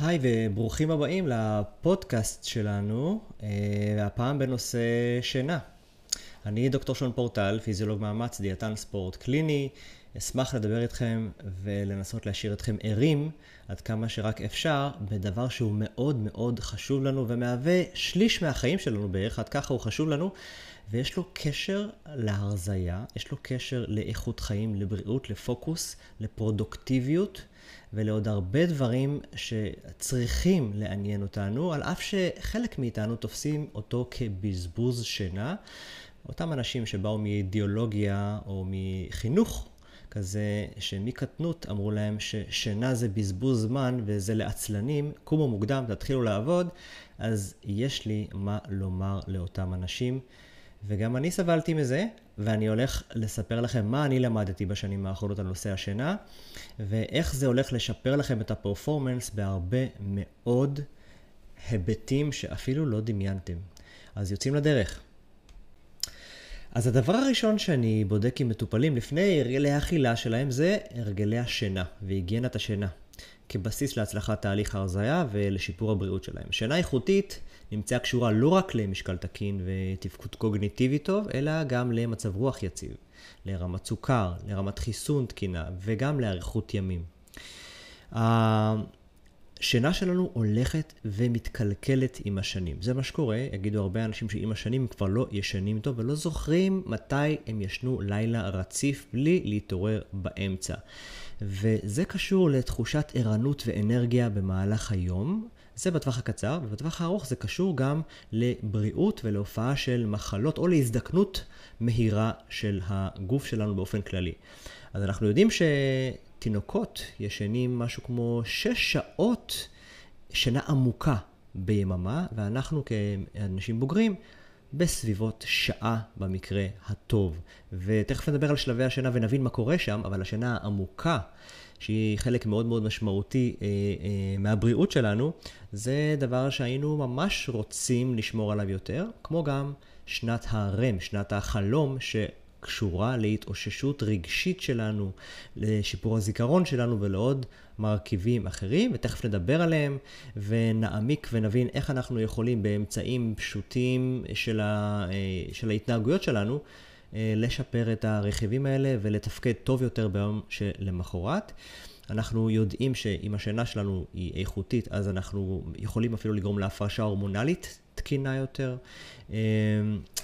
היי וברוכים הבאים לפודקאסט שלנו, אה, הפעם בנושא שינה. אני דוקטור שון פורטל, פיזיולוג מאמץ, דיאטן ספורט קליני. אשמח לדבר איתכם ולנסות להשאיר אתכם ערים עד כמה שרק אפשר בדבר שהוא מאוד מאוד חשוב לנו ומהווה שליש מהחיים שלנו בערך, עד ככה הוא חשוב לנו, ויש לו קשר להרזייה, יש לו קשר לאיכות חיים, לבריאות, לפוקוס, לפרודוקטיביות. ולעוד הרבה דברים שצריכים לעניין אותנו, על אף שחלק מאיתנו תופסים אותו כבזבוז שינה. אותם אנשים שבאו מאידיאולוגיה או מחינוך כזה, שמקטנות אמרו להם ששינה זה בזבוז זמן וזה לעצלנים, קומו מוקדם, תתחילו לעבוד, אז יש לי מה לומר לאותם אנשים. וגם אני סבלתי מזה, ואני הולך לספר לכם מה אני למדתי בשנים האחרונות על נושא השינה, ואיך זה הולך לשפר לכם את הפרפורמנס בהרבה מאוד היבטים שאפילו לא דמיינתם. אז יוצאים לדרך. אז הדבר הראשון שאני בודק עם מטופלים לפני הרגלי האכילה שלהם זה הרגלי השינה והיגיינת השינה. כבסיס להצלחת תהליך ההרזייה ולשיפור הבריאות שלהם. שינה איכותית נמצאה קשורה לא רק למשקל תקין ותפקוד קוגניטיבי טוב, אלא גם למצב רוח יציב, לרמת סוכר, לרמת חיסון תקינה וגם לאריכות ימים. השינה שלנו הולכת ומתקלקלת עם השנים. זה מה שקורה, יגידו הרבה אנשים שעם השנים הם כבר לא ישנים טוב ולא זוכרים מתי הם ישנו לילה רציף בלי להתעורר באמצע. וזה קשור לתחושת ערנות ואנרגיה במהלך היום. זה בטווח הקצר, ובטווח הארוך זה קשור גם לבריאות ולהופעה של מחלות או להזדקנות מהירה של הגוף שלנו באופן כללי. אז אנחנו יודעים שתינוקות ישנים משהו כמו 6 שעות שינה עמוקה ביממה, ואנחנו כאנשים בוגרים בסביבות שעה במקרה הטוב. ותכף נדבר על שלבי השינה ונבין מה קורה שם, אבל השינה העמוקה, שהיא חלק מאוד מאוד משמעותי אה, אה, מהבריאות שלנו, זה דבר שהיינו ממש רוצים לשמור עליו יותר, כמו גם שנת הרם, שנת החלום, ש... קשורה להתאוששות רגשית שלנו, לשיפור הזיכרון שלנו ולעוד מרכיבים אחרים, ותכף נדבר עליהם ונעמיק ונבין איך אנחנו יכולים באמצעים פשוטים של, ה, אה, של ההתנהגויות שלנו אה, לשפר את הרכיבים האלה ולתפקד טוב יותר ביום שלמחרת. אנחנו יודעים שאם השינה שלנו היא איכותית, אז אנחנו יכולים אפילו לגרום להפרשה הורמונלית תקינה יותר,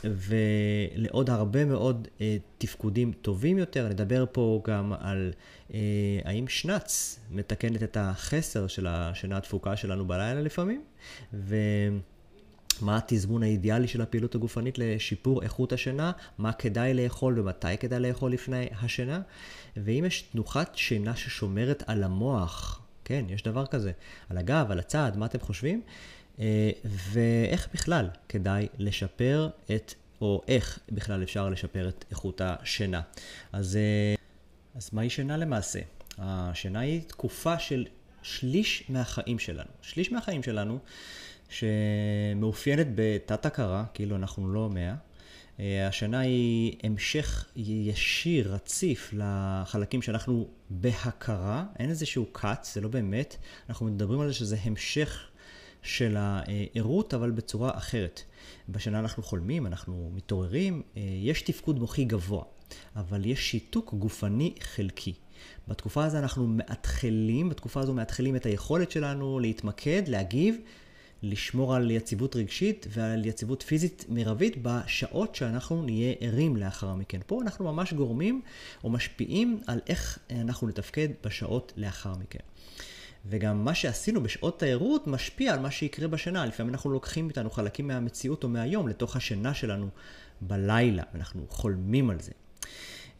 ולעוד הרבה מאוד אה, תפקודים טובים יותר. נדבר פה גם על אה, האם שנץ מתקנת את החסר של השינה התפוקה שלנו בלילה לפעמים, ו... מה התזמון האידיאלי של הפעילות הגופנית לשיפור איכות השינה, מה כדאי לאכול ומתי כדאי לאכול לפני השינה, ואם יש תנוחת שינה ששומרת על המוח, כן, יש דבר כזה, על הגב, על הצד, מה אתם חושבים? אה, ואיך בכלל כדאי לשפר את, או איך בכלל אפשר לשפר את איכות השינה. אז, אה, אז מהי שינה למעשה? השינה היא תקופה של שליש מהחיים שלנו. שליש מהחיים שלנו שמאופיינת בתת-הכרה, כאילו אנחנו לא מאה. אה, השינה היא המשך ישיר, רציף, לחלקים שאנחנו בהכרה. אין איזשהו cut, זה לא באמת. אנחנו מדברים על זה שזה המשך של הערות, אבל בצורה אחרת. בשינה אנחנו חולמים, אנחנו מתעוררים, אה, יש תפקוד מוחי גבוה, אבל יש שיתוק גופני חלקי. בתקופה הזו אנחנו מאתחלים, בתקופה הזו מאתחלים את היכולת שלנו להתמקד, להגיב, לשמור על יציבות רגשית ועל יציבות פיזית מרבית בשעות שאנחנו נהיה ערים לאחר מכן. פה אנחנו ממש גורמים או משפיעים על איך אנחנו נתפקד בשעות לאחר מכן. וגם מה שעשינו בשעות תיירות משפיע על מה שיקרה בשינה. לפעמים אנחנו לוקחים איתנו חלקים מהמציאות או מהיום לתוך השינה שלנו בלילה, ואנחנו חולמים על זה.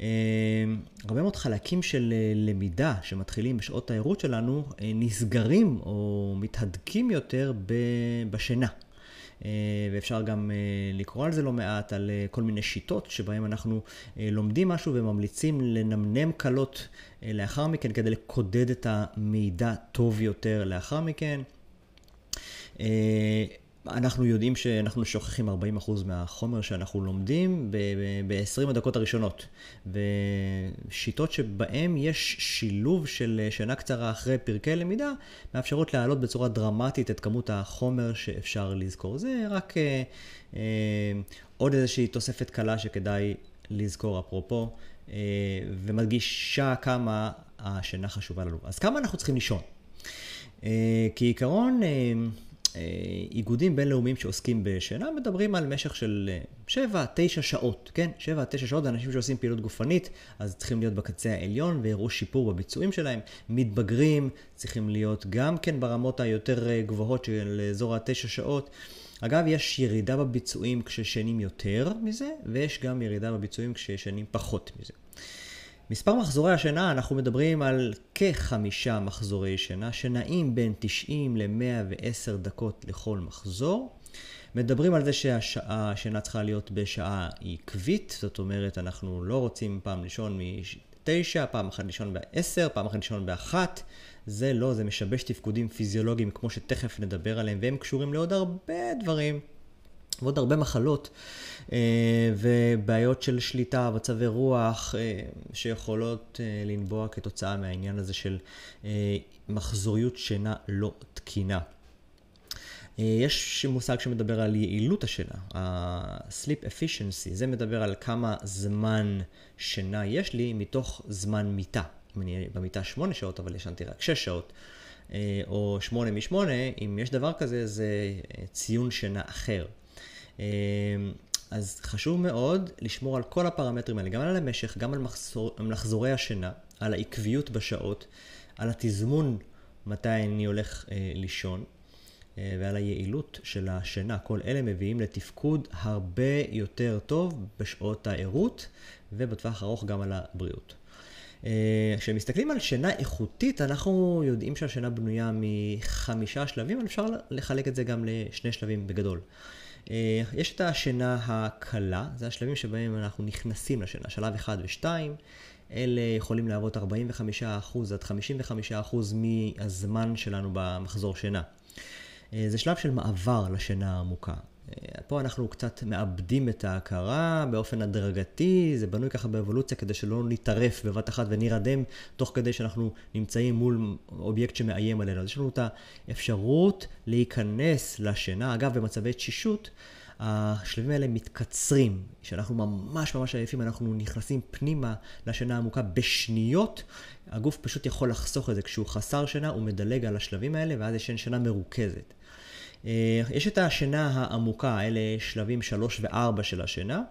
אה, הרבה מאוד חלקים של אה, למידה שמתחילים בשעות תיירות שלנו אה, נסגרים או מתהדקים יותר בשינה. ואפשר גם לקרוא על זה לא מעט, על כל מיני שיטות שבהן אנחנו לומדים משהו וממליצים לנמנם קלות לאחר מכן כדי לקודד את המידע טוב יותר לאחר מכן. אנחנו יודעים שאנחנו שוכחים 40% מהחומר שאנחנו לומדים ב-20 הדקות הראשונות. ושיטות שבהן יש שילוב של שינה קצרה אחרי פרקי למידה, מאפשרות להעלות בצורה דרמטית את כמות החומר שאפשר לזכור. זה רק אה, אה, עוד איזושהי תוספת קלה שכדאי לזכור אפרופו, אה, ומדגישה כמה השינה חשובה לנו. אז כמה אנחנו צריכים לישון? אה, כעיקרון, אה, איגודים בינלאומיים שעוסקים בשינה מדברים על משך של 7-9 שעות, כן? 7-9 שעות, אנשים שעושים פעילות גופנית, אז צריכים להיות בקצה העליון ויראו שיפור בביצועים שלהם. מתבגרים צריכים להיות גם כן ברמות היותר גבוהות של אזור ה-9 שעות. אגב, יש ירידה בביצועים כששנים יותר מזה, ויש גם ירידה בביצועים כששנים פחות מזה. מספר מחזורי השינה, אנחנו מדברים על כחמישה מחזורי שינה, שנעים בין 90 ל-110 דקות לכל מחזור. מדברים על זה שהשינה צריכה להיות בשעה עקבית, זאת אומרת, אנחנו לא רוצים פעם לישון מ-9, פעם אחת לישון ב-10, פעם אחת לישון ב-1. זה לא, זה משבש תפקודים פיזיולוגיים, כמו שתכף נדבר עליהם, והם קשורים לעוד הרבה דברים. ועוד הרבה מחלות אה, ובעיות של שליטה, מצבי רוח, אה, שיכולות אה, לנבוע כתוצאה מהעניין הזה של מחזוריות שינה לא תקינה. יש מושג שמדבר על יעילות השינה, ה-sleep efficiency, זה מדבר על כמה זמן שינה יש לי מתוך זמן מיטה. אם אני במיטה 8 שעות, אבל ישנתי רק 6 שעות, או 8 מ-8, אם יש דבר כזה, זה ציון שינה אחר. אמ, אז חשוב מאוד לשמור על כל הפרמטרים האלה, גם על המשך, גם על מחזור, מחזורי השינה, על העקביות בשעות, על התזמון מתי אני הולך אה, לישון, אה, ועל היעילות של השינה. כל אלה מביאים לתפקוד הרבה יותר טוב בשעות הערות, ובטווח ארוך גם על הבריאות. אה, כשמסתכלים על שינה איכותית, אנחנו יודעים שהשינה בנויה מחמישה שלבים, אבל אפשר לחלק את זה גם לשני שלבים בגדול. אה, יש את השינה הקלה, זה השלבים שבהם אנחנו נכנסים לשינה, שלב 1 ו-2. אלה יכולים להוות 45% עד 55% מהזמן שלנו במחזור שינה. אה, זה שלב של מעבר לשינה העמוקה. אה, פה אנחנו קצת מאבדים את ההכרה באופן הדרגתי, זה בנוי ככה באבולוציה כדי שלא נטרף בבת אחת ונירדם תוך כדי שאנחנו נמצאים מול אובייקט שמאיים עלינו. אז יש לנו את האפשרות להיכנס לשינה. אגב, במצבי תשישות, השלבים האלה מתקצרים. כשאנחנו ממש ממש עייפים, אנחנו נכנסים פנימה לשינה העמוקה בשניות. הגוף פשוט יכול לחסוך את זה. כשהוא חסר שינה, הוא מדלג על השלבים האלה, ואז יש שינה מרוכזת. אה, יש את השינה העמוקה, אלה שלבים 3 ו-4 של השינה,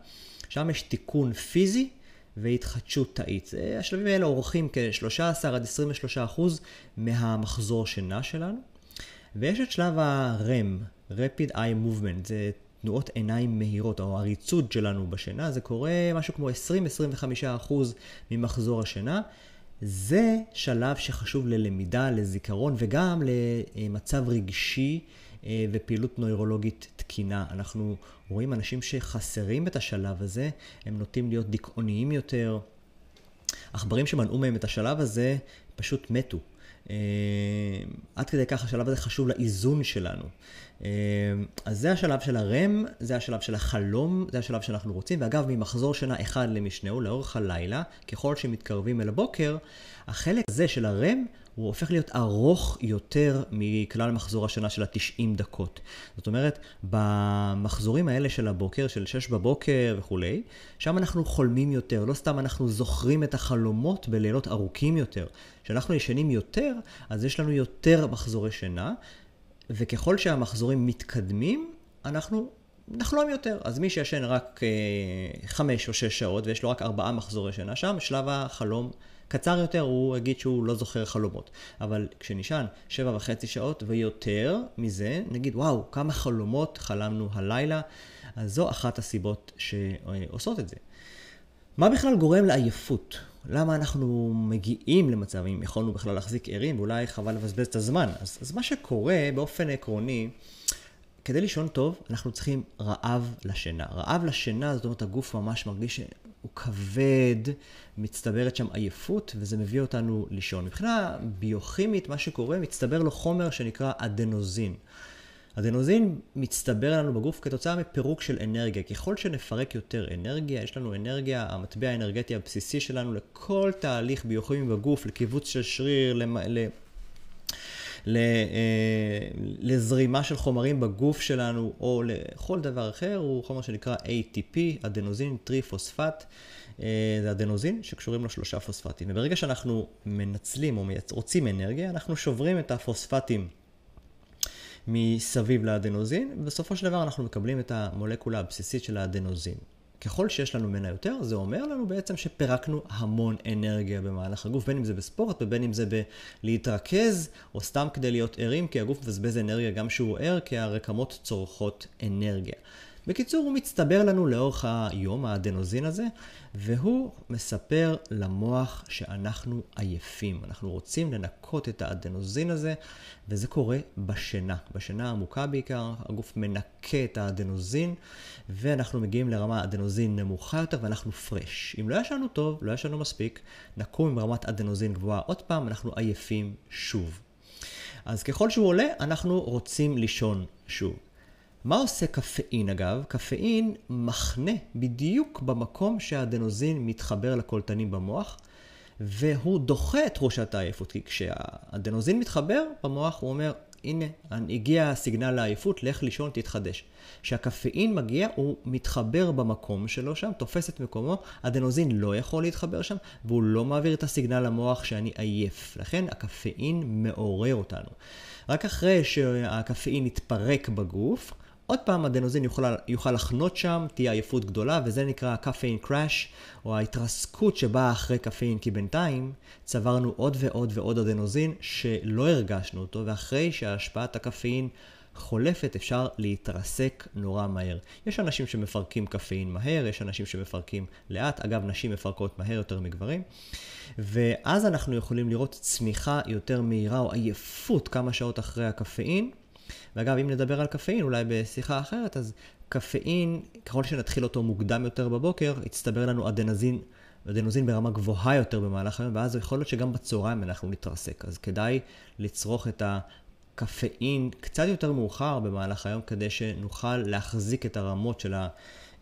שם יש תיקון פיזי והתחדשות תאית. השלבים האלה אורכים כ-13 עד 23 אחוז מהמחזור שינה שלנו. ויש את שלב ה-REM, Rapid Eye Movement, זה תנועות עיניים מהירות, או הריצוד שלנו בשינה, זה קורה משהו כמו 20-25 אחוז ממחזור השינה. זה שלב שחשוב ללמידה, לזיכרון וגם למצב רגשי אה, ופעילות נוירולוגית תקינה. אנחנו רואים אנשים שחסרים את השלב הזה, הם נוטים להיות דיכאוניים יותר. עכברים שמנעו מהם את השלב הזה פשוט מתו. אה, עד כדי כך השלב הזה חשוב לאיזון שלנו. אה, אז זה השלב של הרם, זה השלב של החלום, זה השלב שאנחנו רוצים. ואגב, ממחזור שינה אחד למשנהו לאורך הלילה, ככל שמתקרבים אל הבוקר, החלק הזה של הרם הוא הופך להיות ארוך יותר מכלל מחזור השנה של ה-90 דקות. זאת אומרת, במחזורים האלה של הבוקר, של 6 בבוקר וכולי, שם אנחנו חולמים יותר, לא סתם אנחנו זוכרים את החלומות בלילות ארוכים יותר. כשאנחנו ישנים יותר, אז יש לנו יותר מחזורי שינה, וככל שהמחזורים מתקדמים, אנחנו נחלום יותר. אז מי שישן רק אה, חמש או שש שעות ויש לו רק ארבעה מחזורי שינה שם, שלב החלום קצר יותר, הוא יגיד שהוא לא זוכר חלומות. אבל כשנשען שבע וחצי שעות ויותר מזה, נגיד, וואו, כמה חלומות חלמנו הלילה, אז זו אחת הסיבות שעושות את זה. מה בכלל גורם לעייפות? למה אנחנו מגיעים למצב, אם יכולנו בכלל להחזיק ערים, ואולי חבל לבזבז את הזמן. אז, אז מה שקורה באופן עקרוני, כדי לישון טוב, אנחנו צריכים רעב לשינה. רעב לשינה, זאת אומרת, הגוף ממש מרגיש שהוא כבד, מצטברת שם עייפות, וזה מביא אותנו לישון. מבחינה ביוכימית, מה שקורה, מצטבר לו חומר שנקרא אדנוזין. אדנוזין מצטבר לנו בגוף כתוצאה מפירוק של אנרגיה. ככל שנפרק יותר אנרגיה, יש לנו אנרגיה, המטבע האנרגטי הבסיסי שלנו לכל תהליך ביוכימי בגוף, לקיבוץ של שריר, למ... אה, לזרימה של חומרים בגוף שלנו או לכל דבר אחר, הוא חומר שנקרא ATP, אדנוזין טריפוספט. אה, זה אדנוזין שקשורים לו שלושה פוספטים. וברגע שאנחנו מנצלים או רוצים אנרגיה, אנחנו שוברים את הפוספטים מסביב לאדנוזין, ובסופו של דבר אנחנו מקבלים את המולקולה הבסיסית של האדנוזין. ככל שיש לנו ממנה יותר, זה אומר לנו בעצם שפירקנו המון אנרגיה במהלך הגוף, בין אם זה בספורט ובין אם זה בלהתרכז, או סתם כדי להיות ערים, כי הגוף מבזבז אנרגיה גם כשהוא ער, כי הרקמות צורכות אנרגיה. בקיצור, הוא מצטבר לנו לאורך היום, האדנוזין הזה, והוא מספר למוח שאנחנו עייפים. אנחנו רוצים לנקות את האדנוזין הזה, וזה קורה בשינה. בשינה העמוקה בעיקר, הגוף מנקה את האדנוזין, ואנחנו מגיעים לרמה אדנוזין נמוכה יותר, ואנחנו פרש. אם לא ישנו טוב, לא ישנו מספיק, נקום עם רמת אדנוזין גבוהה עוד פעם, אנחנו עייפים שוב. אז ככל שהוא עולה, אנחנו רוצים לישון שוב. מה עושה קפאין אגב? קפאין מחנה בדיוק במקום שהאדנוזין מתחבר לקולטנים במוח, והוא דוחה את תחושת העייפות. כי כשהאדנוזין מתחבר במוח, הוא אומר, הנה, הגיע הסיגנל לעייפות, לך לישון, תתחדש. כשהקפאין מגיע, הוא מתחבר במקום שלו שם, תופס את מקומו, אדנוזין לא יכול להתחבר שם, והוא לא מעביר את הסיגנל למוח שאני עייף. לכן הקפאין מעורר אותנו. רק אחרי שהקפאין יתפרק בגוף, עוד פעם אדנוזין יוכל, יוכל לחנות שם, תהיה עייפות גדולה, וזה נקרא קפאין קראש, או ההתרסקות שבאה אחרי קפאין, כי בינתיים צברנו עוד ועוד ועוד אדנוזין שלא הרגשנו אותו, ואחרי שהשפעת הקפאין חולפת אפשר להתרסק נורא מהר. יש אנשים שמפרקים קפאין מהר, יש אנשים שמפרקים לאט, אגב נשים מפרקות מהר יותר מגברים, ואז אנחנו יכולים לראות צמיחה יותר מהירה או עייפות כמה שעות אחרי הקפאין. ואגב, אם נדבר על קפאין, אולי בשיחה אחרת, אז קפאין, ככל שנתחיל אותו מוקדם יותר בבוקר, יצטבר לנו אדנזין, אדנוזין ברמה גבוהה יותר במהלך היום, ואז יכול להיות שגם בצהריים אנחנו נתרסק. אז כדאי לצרוך את הקפאין קצת יותר מאוחר במהלך היום, כדי שנוכל להחזיק את הרמות של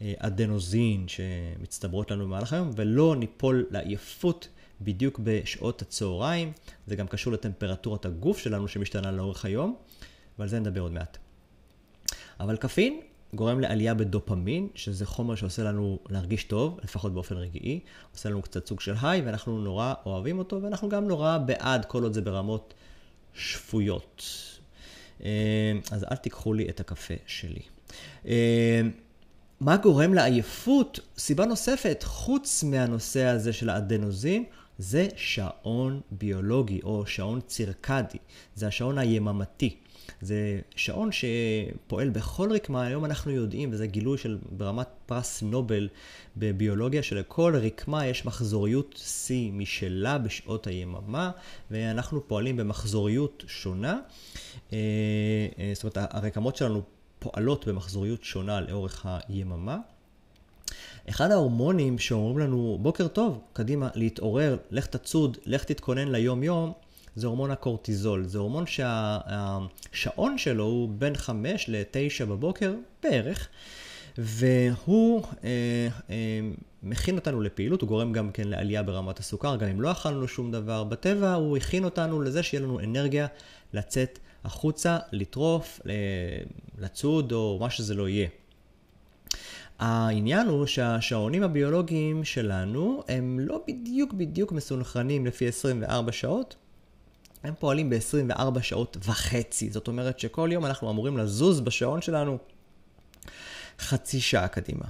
האדנוזין שמצטברות לנו במהלך היום, ולא ניפול לעייפות. בדיוק בשעות הצהריים, זה גם קשור לטמפרטורת הגוף שלנו שמשתנה לאורך היום. ועל זה נדבר עוד מעט. אבל קפין גורם לעלייה בדופמין, שזה חומר שעושה לנו להרגיש טוב, לפחות באופן רגעי, עושה לנו קצת סוג של היי, ואנחנו נורא אוהבים אותו, ואנחנו גם נורא בעד כל עוד זה ברמות שפויות. אה, אז אל תיקחו לי את הקפה שלי. אה, מה גורם לעייפות? סיבה נוספת, חוץ מהנושא הזה של האדנוזין, זה שעון ביולוגי או שעון צירקדי. זה השעון היממתי. זה שעון שפועל בכל רקמה, היום אנחנו יודעים, וזה גילוי של ברמת פרס נובל בביולוגיה, שלכל רקמה יש מחזוריות שיא משלה בשעות היממה, ואנחנו פועלים במחזוריות שונה. אה, אה, זאת אומרת, הרקמות שלנו פועלות במחזוריות שונה לאורך היממה. אחד ההורמונים שאומרים לנו, בוקר טוב, קדימה, להתעורר, לך תצוד, לך תתכונן ליום-יום, זה הורמון הקורטיזול. זה הורמון שהשעון שלו הוא בין 5 ל-9 בבוקר בערך, והוא אה, אה, מכין אותנו לפעילות, הוא גורם גם כן לעלייה ברמת הסוכר, גם אם לא אכלנו שום דבר בטבע, הוא הכין אותנו לזה שיהיה לנו אנרגיה לצאת החוצה, לטרוף, לצוד או מה שזה לא יהיה. העניין הוא שהשעונים הביולוגיים שלנו הם לא בדיוק בדיוק מסונכרנים לפי 24 שעות, הם פועלים ב-24 שעות וחצי. זאת אומרת שכל יום אנחנו אמורים לזוז בשעון שלנו חצי שעה קדימה.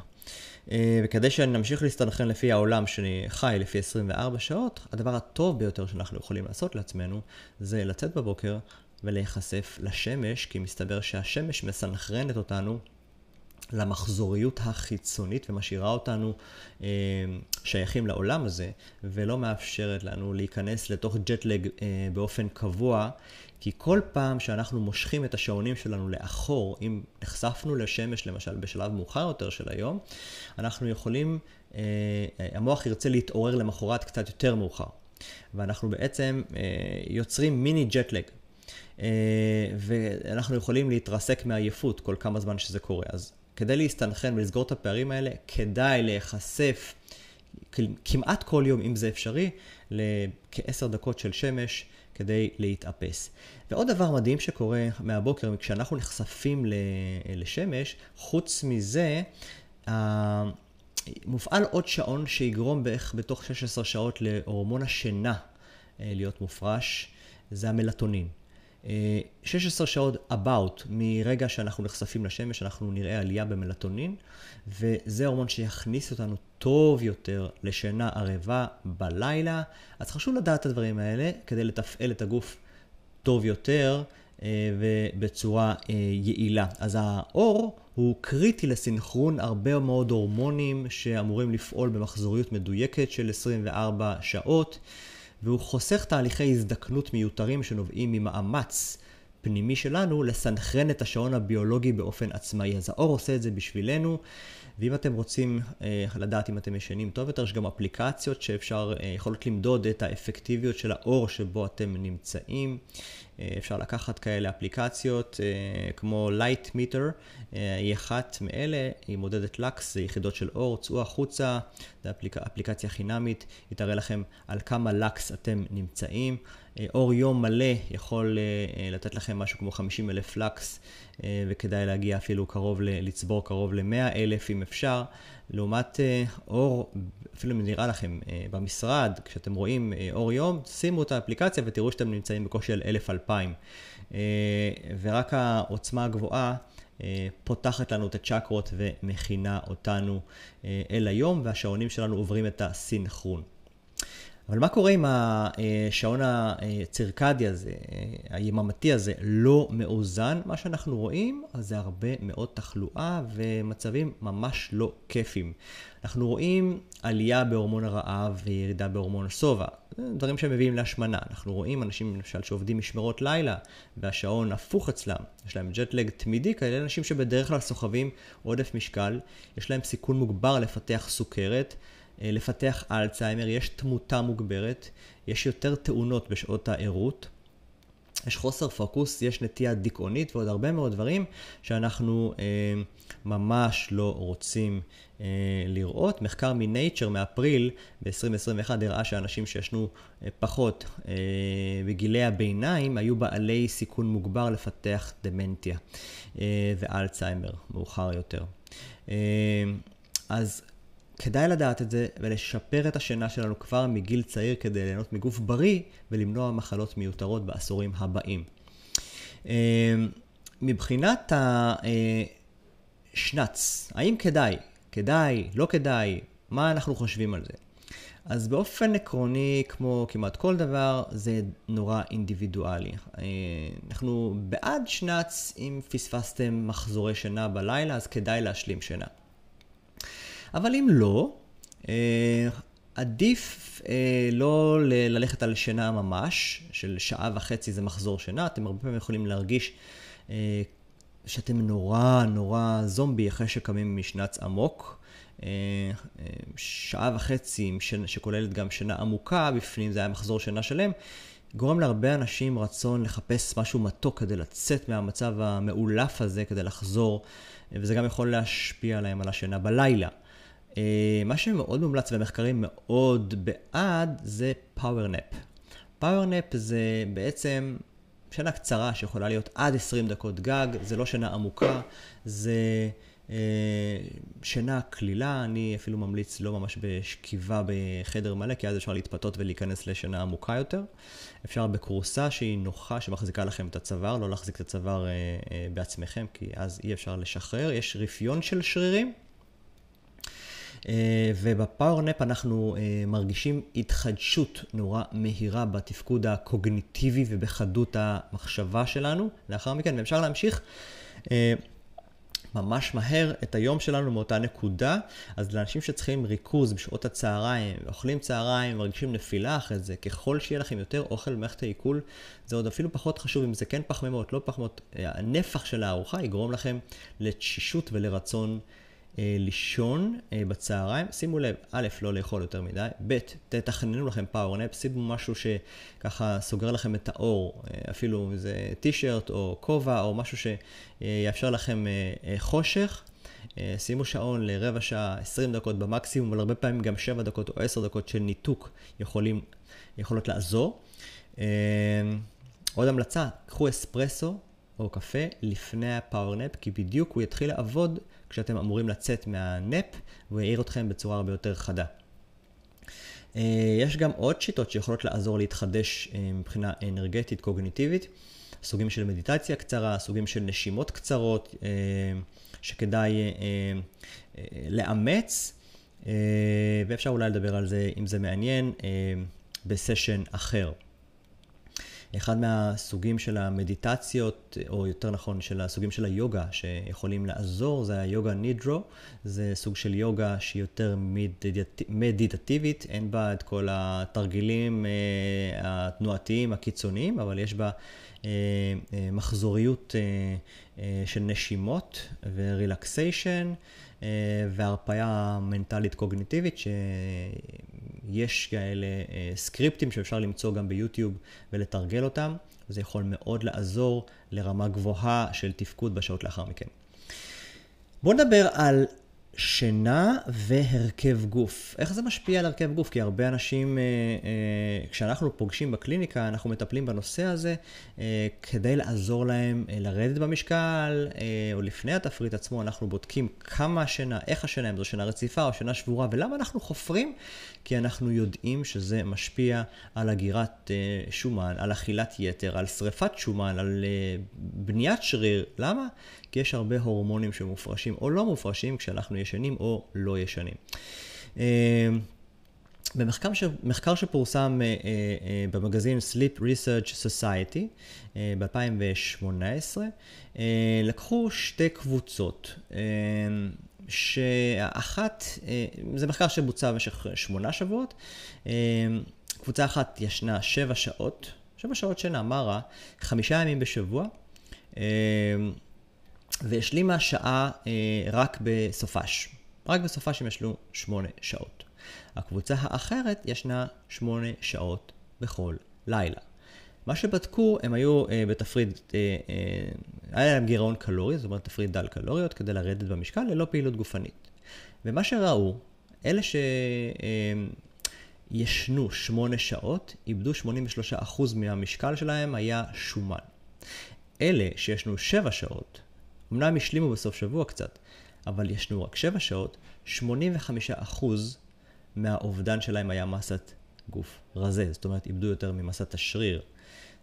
אה, וכדי שנמשיך להסתנכרן לפי העולם שאני חי לפי 24 שעות, הדבר הטוב ביותר שאנחנו יכולים לעשות לעצמנו זה לצאת בבוקר ולהיחשף לשמש, כי מסתבר שהשמש מסנכרנת אותנו למחזוריות החיצונית ומשאירה אותנו אה, שייכים לעולם הזה ולא מאפשרת לנו להיכנס לתוך ג'טלג אה, באופן קבוע כי כל פעם שאנחנו מושכים את השעונים שלנו לאחור, אם נחשפנו לשמש למשל בשלב מאוחר יותר של היום, אנחנו יכולים, אה, המוח ירצה להתעורר למחרת קצת יותר מאוחר. ואנחנו בעצם אה, יוצרים מיני ג'טלג. ואנחנו יכולים להתרסק מעייפות כל כמה זמן שזה קורה. אז כדי להסתנכרן ולסגור את הפערים האלה, כדאי להיחשף כמעט כל יום, אם זה אפשרי, לכעשר דקות של שמש כדי להתאפס. ועוד דבר מדהים שקורה מהבוקר, כשאנחנו נחשפים לשמש, חוץ מזה, מופעל עוד שעון שיגרום בערך בתוך 16 שעות להורמון השינה אה, להיות מופרש, זה המלטונין. 16 אה, שעות about מרגע שאנחנו נחשפים לשמש, אנחנו נראה עלייה במלטונין, וזה הורמון שיכניס אותנו טוב יותר לשינה ערבה בלילה. אז חשוב לדעת את הדברים האלה כדי לתפעל את הגוף טוב יותר אה, ובצורה אה, יעילה. אז האור הוא קריטי לסינכרון הרבה מאוד הורמונים שאמורים לפעול במחזוריות מדויקת של 24 שעות. והוא חוסך תהליכי הזדקנות מיותרים שנובעים ממאמץ פנימי שלנו לסנכרן את השעון הביולוגי באופן עצמאי. אז האור עושה את זה בשבילנו, ואם אתם רוצים אה, לדעת אם אתם ישנים טוב יותר, יש גם אפליקציות שאפשר, אה, יכולות למדוד את האפקטיביות של האור שבו אתם נמצאים. אה, אפשר לקחת כאלה אפליקציות אה, כמו Light Meter, אה, היא אחת מאלה, היא מודדת לקס, זה יחידות של אור, צאו החוצה, זו אפליק, אפליקציה חינמית, היא תראה לכם על כמה לקס אתם נמצאים. אור יום מלא יכול לתת לכם משהו כמו 50 אלף לקס, וכדאי להגיע אפילו קרוב, לצבור קרוב ל-100 אלף אם אפשר. לעומת אור, אפילו אם נראה לכם במשרד, כשאתם רואים אור יום, שימו את האפליקציה ותראו שאתם נמצאים בקושי על 1,000-2,000. ורק העוצמה הגבוהה אה, פותחת לנו את הצ'קרות ומכינה אותנו אה, אל היום, והשעונים שלנו עוברים את הסינכרון. אבל מה קורה אם השעון הצירקדי הזה, היממתי הזה, לא מאוזן? מה שאנחנו רואים זה הרבה מאוד תחלואה ומצבים ממש לא כיפים. אנחנו רואים עלייה בהורמון הרעב וירידה בהורמון השובע, דברים שמביאים להשמנה. אנחנו רואים אנשים למשל שעובדים משמרות לילה והשעון הפוך אצלם, יש להם ג'טלג תמידי, כאלה אנשים שבדרך כלל סוחבים עודף משקל, יש להם סיכון מוגבר לפתח סוכרת. אה, לפתח אלצהיימר, יש תמותה מוגברת, יש יותר תאונות בשעות הערות, יש חוסר פוקוס, יש נטייה דיכאונית ועוד הרבה מאוד דברים שאנחנו אה, ממש לא רוצים אה, לראות. מחקר מנייצ'ר מאפריל ב-2021 הראה שאנשים שישנו אה, פחות אה, בגילי הביניים היו בעלי סיכון מוגבר לפתח דמנטיה אה, ואלצהיימר מאוחר יותר. אה, אז כדאי לדעת את זה ולשפר את השינה שלנו כבר מגיל צעיר כדי ליהנות מגוף בריא ולמנוע מחלות מיותרות בעשורים הבאים. אה, מבחינת השנץ, האם כדאי? כדאי? לא כדאי? מה אנחנו חושבים על זה? אז באופן עקרוני, כמו כמעט כל דבר, זה נורא אינדיבידואלי. אה, אנחנו בעד שנץ, אם פספסתם מחזורי שינה בלילה, אז כדאי להשלים שינה. אבל אם לא, אה, עדיף אה, לא ללכת על שינה ממש, של שעה וחצי זה מחזור שינה, אתם הרבה פעמים יכולים להרגיש אה, שאתם נורא נורא זומבי אחרי שקמים משנ"ץ עמוק. שעה וחצי שכוללת גם שינה עמוקה, בפנים זה היה מחזור שינה שלם, גורם להרבה אנשים רצון לחפש משהו מתוק כדי לצאת מהמצב המעולף הזה, כדי לחזור, וזה גם יכול להשפיע עליהם על השינה בלילה. אה, מה שמאוד מומלץ ומחקרים מאוד בעד זה power nap. power nap זה בעצם שינה קצרה שיכולה להיות עד 20 דקות גג, זה לא שינה עמוקה, זה אה, שינה קלילה, אני אפילו ממליץ לא ממש בשכיבה בחדר מלא, כי אז אפשר להתפתות ולהיכנס לשינה עמוקה יותר. אפשר בכורסה שהיא נוחה, שמחזיקה לכם את הצוואר, לא להחזיק את הצוואר אה, בעצמכם, כי אז אי אפשר לשחרר. יש רפיון של שרירים. אה, וב power nap אנחנו אה, מרגישים התחדשות נורא מהירה בתפקוד הקוגניטיבי ובחדות המחשבה שלנו לאחר מכן, ואפשר להמשיך אה, ממש מהר את היום שלנו מאותה נקודה. אז לאנשים שצריכים ריכוז בשעות הצהריים, אוכלים צהריים, מרגישים נפילה אחרי זה, ככל שיהיה לכם יותר אוכל במערכת העיכול, זה עוד אפילו פחות חשוב אם זה כן פחמימות, לא פחמימות, הנפח של הארוחה יגרום לכם לתשישות ולרצון לישון אה, בצהריים, שימו לב, א', לא לאכול יותר מדי, ב', תתכננו לכם power nap, שימו משהו שככה סוגר לכם את האור, אה, אפילו איזה טישרט או כובע או משהו שיאפשר לכם חושך. שימו שעון לרבע שעה, 20 דקות במקסימום, אבל הרבה פעמים גם 7 דקות או 10 דקות של ניתוק יכולים, יכולות לעזור. עוד המלצה, קחו אספרסו או קפה לפני הפאוורנפ, כי בדיוק הוא יתחיל לעבוד כשאתם אמורים לצאת מהנפ, והוא יעיר אתכם בצורה הרבה יותר חדה. אה, יש גם עוד שיטות שיכולות לעזור להתחדש אה, מבחינה אנרגטית, קוגניטיבית. סוגים של מדיטציה קצרה, סוגים של נשימות קצרות, אה, שכדאי לאמץ, ואפשר אולי לדבר על זה, אם זה מעניין, בסשן אחר. אחד מהסוגים של המדיטציות, או יותר נכון, של הסוגים של היוגה שיכולים לעזור, זה היוגה נידרו. זה סוג של יוגה שהיא יותר מדיטטיבית, אין בה את כל התרגילים אה, התנועתיים הקיצוניים, אבל יש בה אה, אה, מחזוריות של נשימות ורילקסיישן. והרפאיה מנטלית קוגניטיבית, יש כאלה אה, סקריפטים שאפשר למצוא גם ביוטיוב ולתרגל אותם, וזה יכול מאוד לעזור לרמה גבוהה של תפקוד בשעות לאחר מכן. בואו נדבר על שינה והרכב גוף. איך זה משפיע על הרכב גוף? כי הרבה אנשים, אה, אה, כשאנחנו פוגשים בקליניקה, אנחנו מטפלים בנושא הזה אה, כדי לעזור להם לרדת במשקל, או לפני התפריט עצמו, אנחנו בודקים כמה השינה, איך השינה, אם זו שינה רציפה או שינה שבורה, ולמה אנחנו חופרים? כי אנחנו יודעים שזה משפיע על הגירת שומן, על אכילת יתר, על שריפת שומן, על בניית שריר. למה? כי יש הרבה הורמונים שמופרשים או לא מופרשים כשאנחנו ישנים או לא ישנים. אה, במחקר ש... מחקר שפורסם uh, uh, במגזין Sleep Research Society uh, ב-2018, uh, לקחו שתי קבוצות, uh, שאחת, uh, זה מחקר שבוצע במשך שמונה שבועות, uh, קבוצה אחת ישנה שבע שעות, שבע שעות שינה, מה רע? חמישה ימים בשבוע. Uh, והשלימה שעה אה, רק בסופש. רק בסופש הם ישלו שמונה שעות. הקבוצה האחרת ישנה שמונה שעות בכל לילה. מה שבדקו, הם היו אה, בתפריד, אה, אה, היה להם גירעון קלורי, זאת אומרת תפריד דל קלוריות, כדי לרדת במשקל ללא פעילות גופנית. ומה שראו, אלה שישנו אה, שמונה שעות, איבדו 83% מהמשקל שלהם היה שומן. אלה שישנו שבע שעות, אמנם השלימו בסוף שבוע קצת, אבל ישנו רק 7 שעות, 85% מהאובדן שלהם היה מסת גוף רזה, זאת אומרת איבדו יותר ממסת השריר.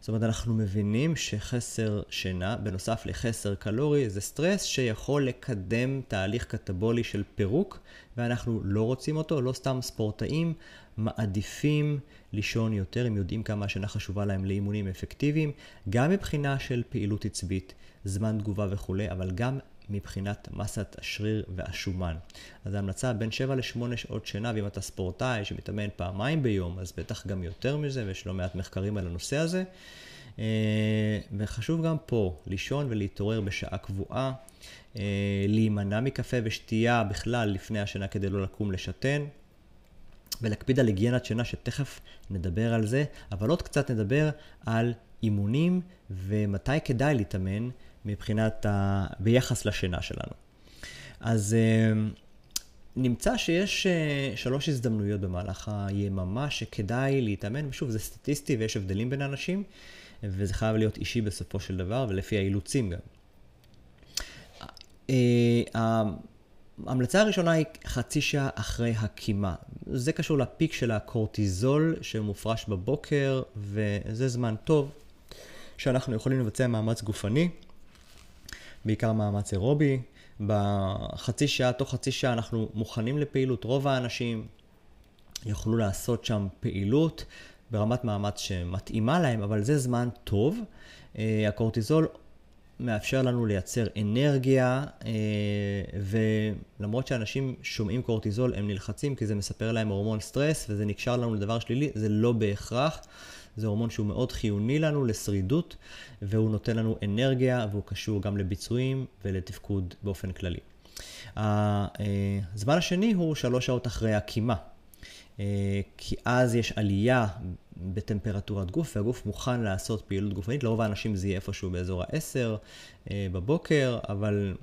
זאת אומרת, אנחנו מבינים שחסר שינה, בנוסף לחסר קלורי, זה סטרס שיכול לקדם תהליך קטבולי של פירוק, ואנחנו לא רוצים אותו, לא סתם ספורטאים מעדיפים לישון יותר, הם יודעים כמה השינה חשובה להם לאימונים אפקטיביים, גם מבחינה של פעילות עצבית, זמן תגובה וכולי, אבל גם מבחינת מסת השריר והשומן. אז ההמלצה בין 7 ל-8 שעות שינה, ואם אתה ספורטאי שמתאמן פעמיים ביום, אז בטח גם יותר מזה, ויש לא מעט מחקרים על הנושא הזה. אה, וחשוב גם פה לישון ולהתעורר בשעה קבועה, אה, להימנע מקפה ושתייה בכלל לפני השינה כדי לא לקום לשתן. ולהקפיד על היגיינת שינה, שתכף נדבר על זה, אבל עוד קצת נדבר על אימונים ומתי כדאי להתאמן מבחינת ה... ביחס לשינה שלנו. אז אה, נמצא שיש אה, שלוש הזדמנויות במהלך היממה שכדאי להתאמן, ושוב, זה סטטיסטי ויש הבדלים בין אנשים, וזה חייב להיות אישי בסופו של דבר, ולפי האילוצים גם. אה, ההמלצה הראשונה היא חצי שעה אחרי הקימה. זה קשור לפיק של הקורטיזול שמופרש בבוקר, וזה זמן טוב שאנחנו יכולים לבצע מאמץ גופני, בעיקר מאמץ אירובי. בחצי שעה, תוך חצי שעה אנחנו מוכנים לפעילות. רוב האנשים יוכלו לעשות שם פעילות ברמת מאמץ שמתאימה להם, אבל זה זמן טוב. אה, הקורטיזול מאפשר לנו לייצר אנרגיה, אה, ולמרות שאנשים שומעים קורטיזול הם נלחצים כי זה מספר להם הורמון סטרס וזה נקשר לנו לדבר שלילי, זה לא בהכרח. זה הורמון שהוא מאוד חיוני לנו לשרידות, והוא נותן לנו אנרגיה, והוא קשור גם לביצועים ולתפקוד באופן כללי. הזמן השני הוא שלוש שעות אחרי הקימה. כי אז יש עלייה בטמפרטורת גוף, והגוף מוכן לעשות פעילות גופנית. לרוב האנשים זה יהיה איפשהו באזור ה-10 בבוקר, אבל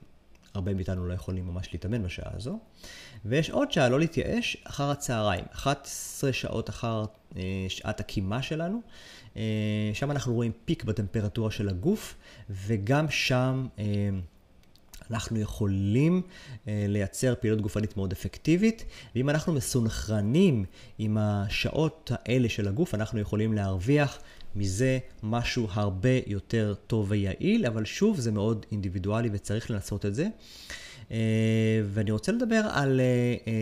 הרבה מאיתנו לא יכולים ממש להתאמן בשעה הזו. ויש עוד שעה, לא להתייאש, אחר הצהריים. 11 שעות אחר אה, שעת הקימה שלנו. אה, שם אנחנו רואים פיק בטמפרטורה של הגוף, וגם שם... אה, אנחנו יכולים אה, לייצר פעילות גופנית מאוד אפקטיבית, ואם אנחנו מסונכרנים עם השעות האלה של הגוף, אנחנו יכולים להרוויח מזה משהו הרבה יותר טוב ויעיל, אבל שוב, זה מאוד אינדיבידואלי וצריך לנסות את זה. אה, ואני רוצה לדבר על אה,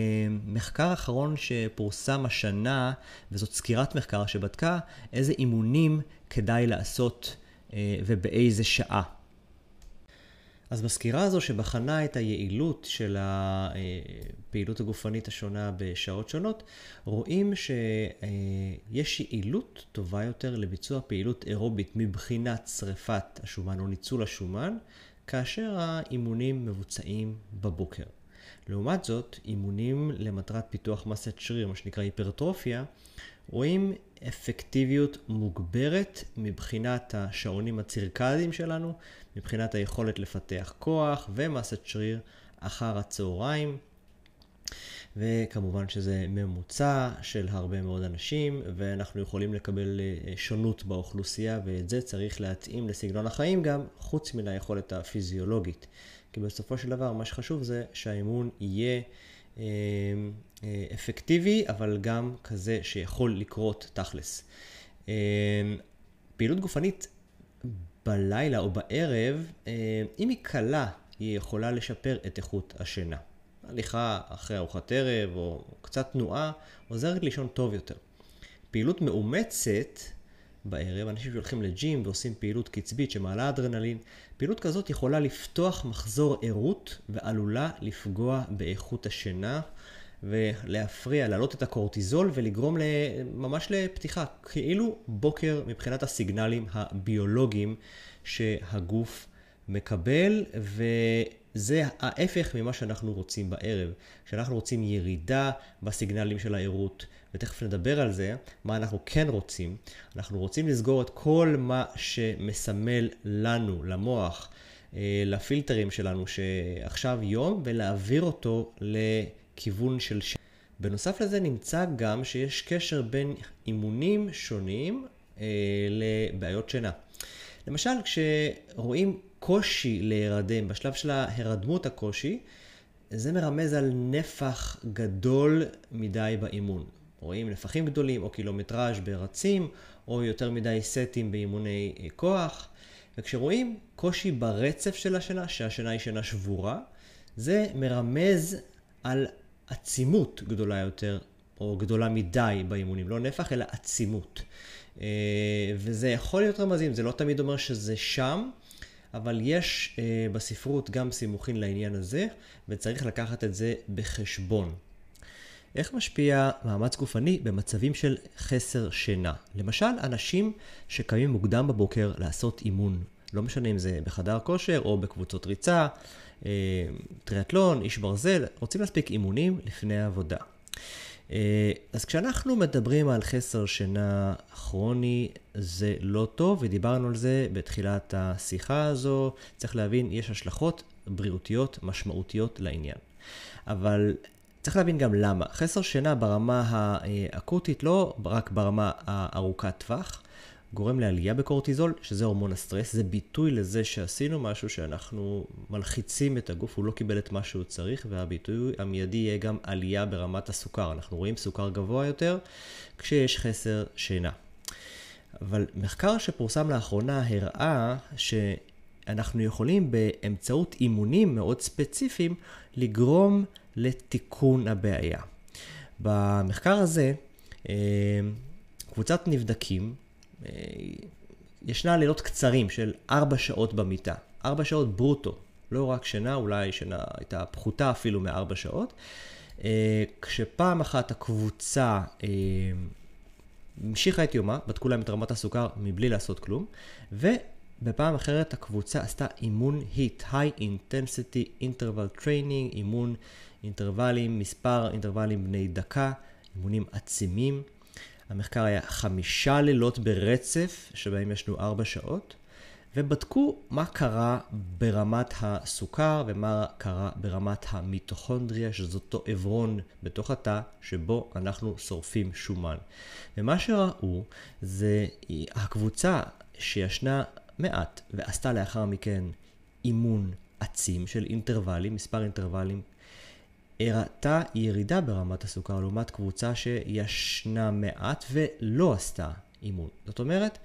מחקר אחרון שפורסם השנה, וזאת סקירת מחקר שבדקה איזה אימונים כדאי לעשות ובאיזה שעה. אז בסקירה הזו שבחנה את היעילות של הפעילות הגופנית השונה בשעות שונות, רואים שיש יעילות טובה יותר לביצוע פעילות אירובית מבחינת שריפת השומן או ניצול השומן, כאשר האימונים מבוצעים בבוקר. לעומת זאת, אימונים למטרת פיתוח מסת שריר, מה שנקרא היפרטרופיה, רואים אפקטיביות מוגברת מבחינת השעונים הצירקדיים שלנו, מבחינת היכולת לפתח כוח ומסת שריר אחר הצהריים. וכמובן שזה ממוצע של הרבה מאוד אנשים, ואנחנו יכולים לקבל אה, שונות באוכלוסייה, ואת זה צריך להתאים לסגנון החיים גם, חוץ מן היכולת הפיזיולוגית. כי בסופו של דבר מה שחשוב זה שהאימון יהיה אה, אפקטיבי, אבל גם כזה שיכול לקרות תכלס. פעילות גופנית בלילה או בערב, אם היא קלה, היא יכולה לשפר את איכות השינה. הליכה אחרי ארוחת ערב או קצת תנועה עוזרת לישון טוב יותר. פעילות מאומצת בערב, אנשים שהולכים לג'ים ועושים פעילות קצבית שמעלה אדרנלין, פעילות כזאת יכולה לפתוח מחזור ערות ועלולה לפגוע באיכות השינה ולהפריע, להעלות את הקורטיזול ולגרום ממש לפתיחה, כאילו בוקר מבחינת הסיגנלים הביולוגיים שהגוף מקבל, וזה ההפך ממה שאנחנו רוצים בערב. כשאנחנו רוצים ירידה בסיגנלים של הערות, ותכף נדבר על זה, מה אנחנו כן רוצים. אנחנו רוצים לסגור את כל מה שמסמל לנו, למוח, אה, לפילטרים שלנו, שעכשיו יום, ולהעביר אותו לכיוון של ש... בנוסף לזה נמצא גם שיש קשר בין אימונים שונים אה, לבעיות שינה. למשל, כשרואים קושי להירדם, בשלב של ההרדמות הקושי, זה מרמז על נפח גדול מדי באימון. רואים נפחים גדולים או קילומטראז' ברצים, או יותר מדי סטים באימוני אה, כוח. וכשרואים קושי ברצף של השינה, שהשינה היא שינה שבורה, זה מרמז על עצימות גדולה יותר, או גדולה מדי באימונים. לא נפח, אלא עצימות. אה, וזה יכול להיות רמזים, זה לא תמיד אומר שזה שם, אבל יש אה, בספרות גם סימוכין לעניין הזה, וצריך לקחת את זה בחשבון. איך משפיע מאמץ גופני במצבים של חסר שינה? למשל, אנשים שקמים מוקדם בבוקר לעשות אימון. לא משנה אם זה בחדר כושר או בקבוצות ריצה, טריאטלון, איש ברזל, רוצים להספיק אימונים לפני העבודה. אה, אז כשאנחנו מדברים על חסר שינה כרוני, זה לא טוב, ודיברנו על זה בתחילת השיחה הזו. צריך להבין, יש השלכות בריאותיות משמעותיות לעניין. אבל צריך להבין גם למה. חסר שינה ברמה האקוטית, לא רק ברמה הארוכת טווח, גורם לעלייה בקורטיזול, שזה הורמון הסטרס, זה ביטוי לזה שעשינו משהו שאנחנו מלחיצים את הגוף, הוא לא קיבל את מה שהוא צריך, והביטוי המיידי יהיה גם עלייה ברמת הסוכר. אנחנו רואים סוכר גבוה יותר כשיש חסר שינה. אבל מחקר שפורסם לאחרונה הראה שאנחנו יכולים באמצעות אימונים מאוד ספציפיים לגרום לתיקון הבעיה. במחקר הזה, אה, קבוצת נבדקים ישנה לילות קצרים של ארבע שעות במיטה. ארבע שעות ברוטו, לא רק שינה, אולי שינה הייתה פחותה אפילו מארבע שעות. אה, כשפעם אחת הקבוצה אה, המשיכה את יומה, בדקו להם את רמת הסוכר מבלי לעשות כלום, בפעם אחרת הקבוצה עשתה אימון היט, High Intensity Interval Training, אימון אינטרוולים, מספר אינטרוולים בני דקה, אימונים עצימים. המחקר היה חמישה לילות ברצף, שבהם ישנו ארבע שעות, ובדקו מה קרה ברמת הסוכר ומה קרה ברמת המיטוכונדריה, שזה אותו עברון בתוך התא שבו אנחנו שורפים שומן. ומה שראו זה הקבוצה שישנה מעט ועשתה לאחר מכן אימון עצים של אינטרוולים, מספר אינטרוולים הראתה ירידה ברמת הסוכר לעומת קבוצה שישנה מעט ולא עשתה אימון. זאת אומרת,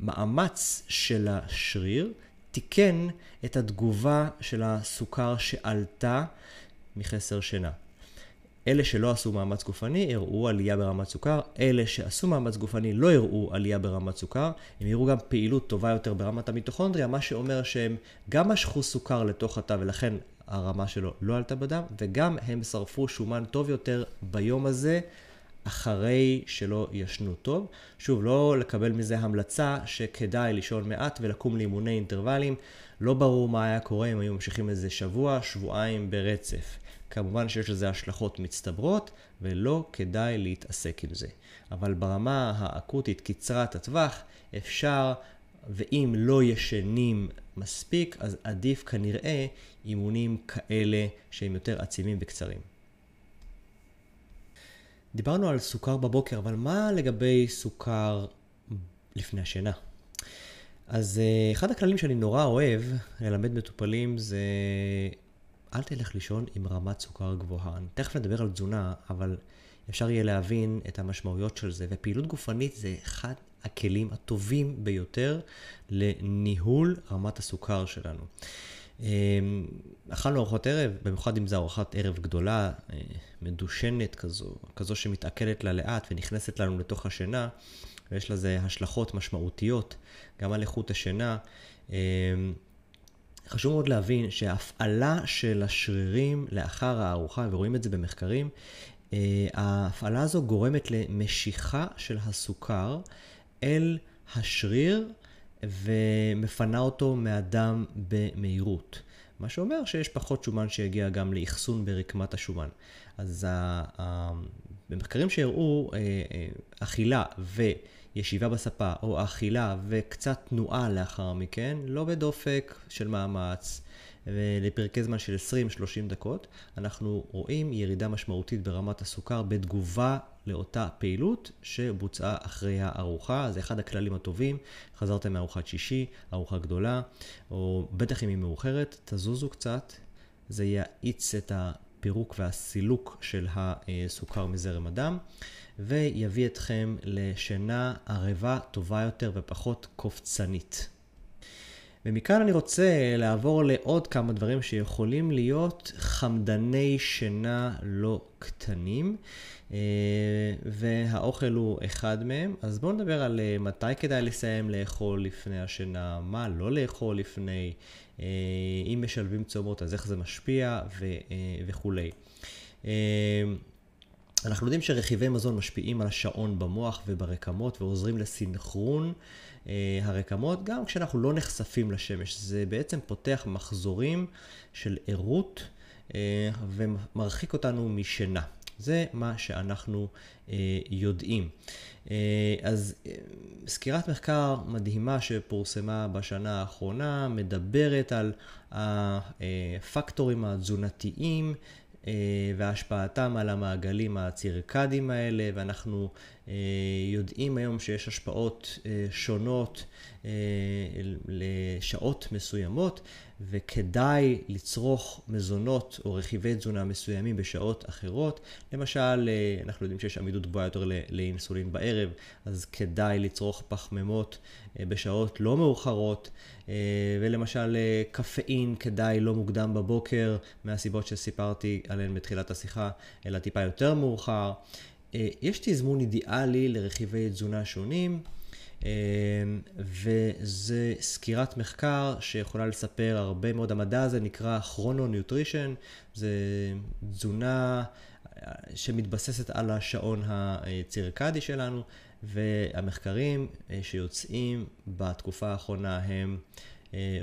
המאמץ של השריר תיקן את התגובה של הסוכר שעלתה מחסר שינה. אלה שלא עשו מאמץ גופני הראו עלייה ברמת סוכר, אלה שעשו מאמץ גופני לא הראו עלייה ברמת סוכר, הם הראו גם פעילות טובה יותר ברמת המיטוכונדריה, מה שאומר שהם גם משכו סוכר לתוך התא ולכן הרמה שלו לא עלתה בדם, וגם הם שרפו שומן טוב יותר ביום הזה, אחרי שלא ישנו טוב. שוב, לא לקבל מזה המלצה שכדאי לישון מעט ולקום לאימוני אינטרוולים. לא ברור מה היה קורה אם היו ממשיכים איזה שבוע, שבועיים ברצף. כמובן שיש לזה השלכות מצטברות, ולא כדאי להתעסק עם זה. אבל ברמה האקוטית, קצרת הטווח, אפשר, ואם לא ישנים מספיק, אז עדיף כנראה אימונים כאלה שהם יותר עצימים וקצרים. דיברנו על סוכר בבוקר, אבל מה לגבי סוכר לפני השינה? אז אה, אחד הכללים שאני נורא אוהב ללמד מטופלים זה אל תלך לישון עם רמת סוכר גבוהה. אני תכף נדבר על תזונה, אבל אפשר יהיה להבין את המשמעויות של זה, ופעילות גופנית זה אחד הכלים הטובים ביותר לניהול רמת הסוכר שלנו. אמ, אכלנו ארוחת ערב, במיוחד אם זו ארוחת ערב גדולה, אה, מדושנת כזו, כזו שמתעכלת לה לאט ונכנסת לנו לתוך השינה, ויש לזה השלכות משמעותיות גם על איכות השינה. אמ, חשוב מאוד להבין שההפעלה של השרירים לאחר הארוחה, ורואים את זה במחקרים, אה, ההפעלה הזו גורמת למשיכה של הסוכר אל השריר ומפנה אותו מהדם במהירות. מה שאומר שיש פחות שומן שיגיע גם לאחסון ברקמת השומן. אז במחקרים שהראו אה, אה, אכילה וישיבה בספה, או אכילה וקצת תנועה לאחר מכן, לא בדופק של מאמץ, ולפרקי זמן של 20-30 דקות, אנחנו רואים ירידה משמעותית ברמת הסוכר בתגובה לאותה פעילות שבוצעה אחרי הארוחה. זה אחד הכללים הטובים. חזרתם מארוחת שישי, ארוחה גדולה, או בטח אם היא מאוחרת, תזוזו קצת, זה יאיץ את הפירוק והסילוק של הסוכר מזרם הדם, ויביא אתכם לשינה ערבה טובה יותר ופחות קופצנית. ומכאן אני רוצה לעבור לעוד כמה דברים שיכולים להיות חמדני שינה לא קטנים, אה, והאוכל הוא אחד מהם. אז בואו נדבר על אה, מתי כדאי לסיים לאכול לפני השינה, מה לא לאכול לפני, אה, אם משלבים צומות אז איך זה משפיע וכולי. אנחנו יודעים שרכיבי מזון משפיעים על השעון במוח וברקמות ועוזרים לסינכרון הרקמות, גם כשאנחנו לא נחשפים לשמש. זה בעצם פותח מחזורים של ערות אה, ומרחיק אותנו משינה. זה מה שאנחנו אה, יודעים. אז סקירת מחקר מדהימה שפורסמה בשנה האחרונה מדברת על הפקטורים התזונתיים אה, והשפעתם על המעגלים הצירקדיים האלה, ואנחנו אה, יודעים היום שיש השפעות אה, שונות לשעות מסוימות, וכדאי לצרוך מזונות או רכיבי תזונה מסוימים בשעות אחרות. למשל, אנחנו יודעים שיש עמידות גבוהה יותר לאינסולין בערב, אז כדאי לצרוך פחמימות בשעות לא מאוחרות. אה, ולמשל אה, קפאין כדאי לא מוקדם בבוקר, מהסיבות שסיפרתי עליהן בתחילת השיחה, אלא טיפה יותר מאוחר. אה, יש תזמון אידיאלי לרכיבי תזונה שונים, וזה סקירת מחקר שיכולה לספר הרבה מאוד. המדע הזה נקרא כרונו-ניוטרישן, זה תזונה שמתבססת על השעון הצירקדי שלנו, והמחקרים שיוצאים בתקופה האחרונה הם אה,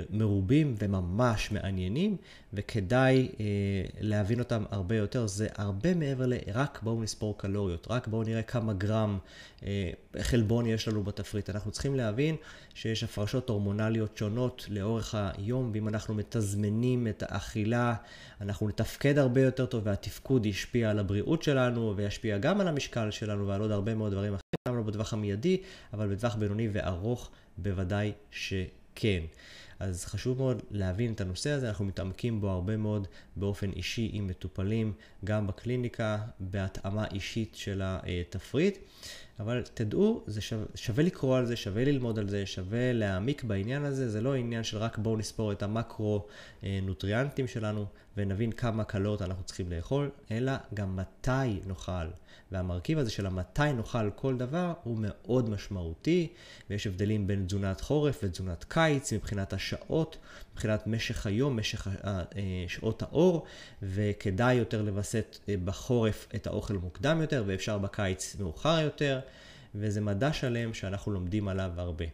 מרובים וממש מעניינים, וכדאי אה, להבין אותם הרבה יותר. זה הרבה מעבר לרק בואו נספור קלוריות, רק בואו נראה כמה גרם אה, חלבון יש לנו בתפריט. אנחנו צריכים להבין שיש הפרשות הורמונליות שונות לאורך היום, ואם אנחנו מתזמנים את האכילה, אנחנו נתפקד הרבה יותר טוב, והתפקוד ישפיע על הבריאות שלנו, וישפיע גם על המשקל שלנו ועל עוד הרבה מאוד דברים אחרים, גם לא בטווח המיידי, אבל בטווח בינוני וארוך בוודאי ש... כן. אז חשוב מאוד להבין את הנושא הזה, אנחנו מתעמקים בו הרבה מאוד באופן אישי עם מטופלים, גם בקליניקה, בהתאמה אישית של התפריט. אבל תדעו, זה שווה, שווה לקרוא על זה, שווה ללמוד על זה, שווה להעמיק בעניין הזה, זה לא עניין של רק בואו נספור את המקרו-נוטריאנטים שלנו ונבין כמה קלות אנחנו צריכים לאכול, אלא גם מתי נאכל. והמרכיב הזה של המתי נאכל כל דבר הוא מאוד משמעותי, ויש הבדלים בין תזונת חורף ותזונת קיץ מבחינת השעות, מבחינת משך היום, משך אה, שעות האור, וכדאי יותר לווסת אה, בחורף את האוכל מוקדם יותר, ואפשר בקיץ מאוחר יותר. וזה מדע שלם שאנחנו לומדים עליו הרבה.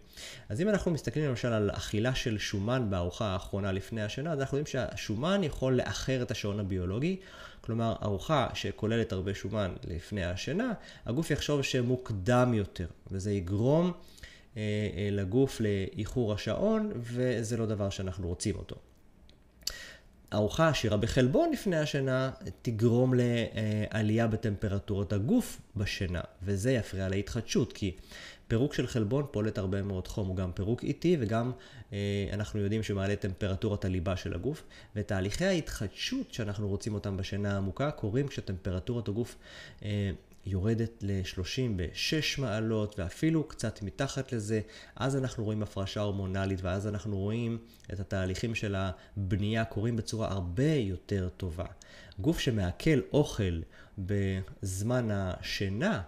אז אם אנחנו מסתכלים למשל על אכילה של שומן בארוחה האחרונה לפני השינה, אז אנחנו יודעים שהשומן יכול לאחר את השעון הביולוגי, כלומר ארוחה שכוללת הרבה שומן לפני השינה, הגוף יחשוב שמוקדם יותר, וזה יגרום אה, לגוף לאיחור השעון, וזה לא דבר שאנחנו רוצים אותו. ארוחה עשירה בחלבון לפני השינה תגרום לעלייה בטמפרטורות הגוף בשינה, וזה יפריע להתחדשות, כי פירוק של חלבון פולט הרבה מאוד חום, הוא גם פירוק איטי וגם אה, אנחנו יודעים שמעלה טמפרטורת הליבה של הגוף, ותהליכי ההתחדשות שאנחנו רוצים אותם בשינה העמוקה קורים כשטמפרטורת הגוף אה, יורדת ל-36 מעלות ואפילו קצת מתחת לזה, אז אנחנו רואים הפרשה הורמונלית ואז אנחנו רואים את התהליכים של הבנייה קורים בצורה הרבה יותר טובה. גוף שמעכל אוכל בזמן השינה,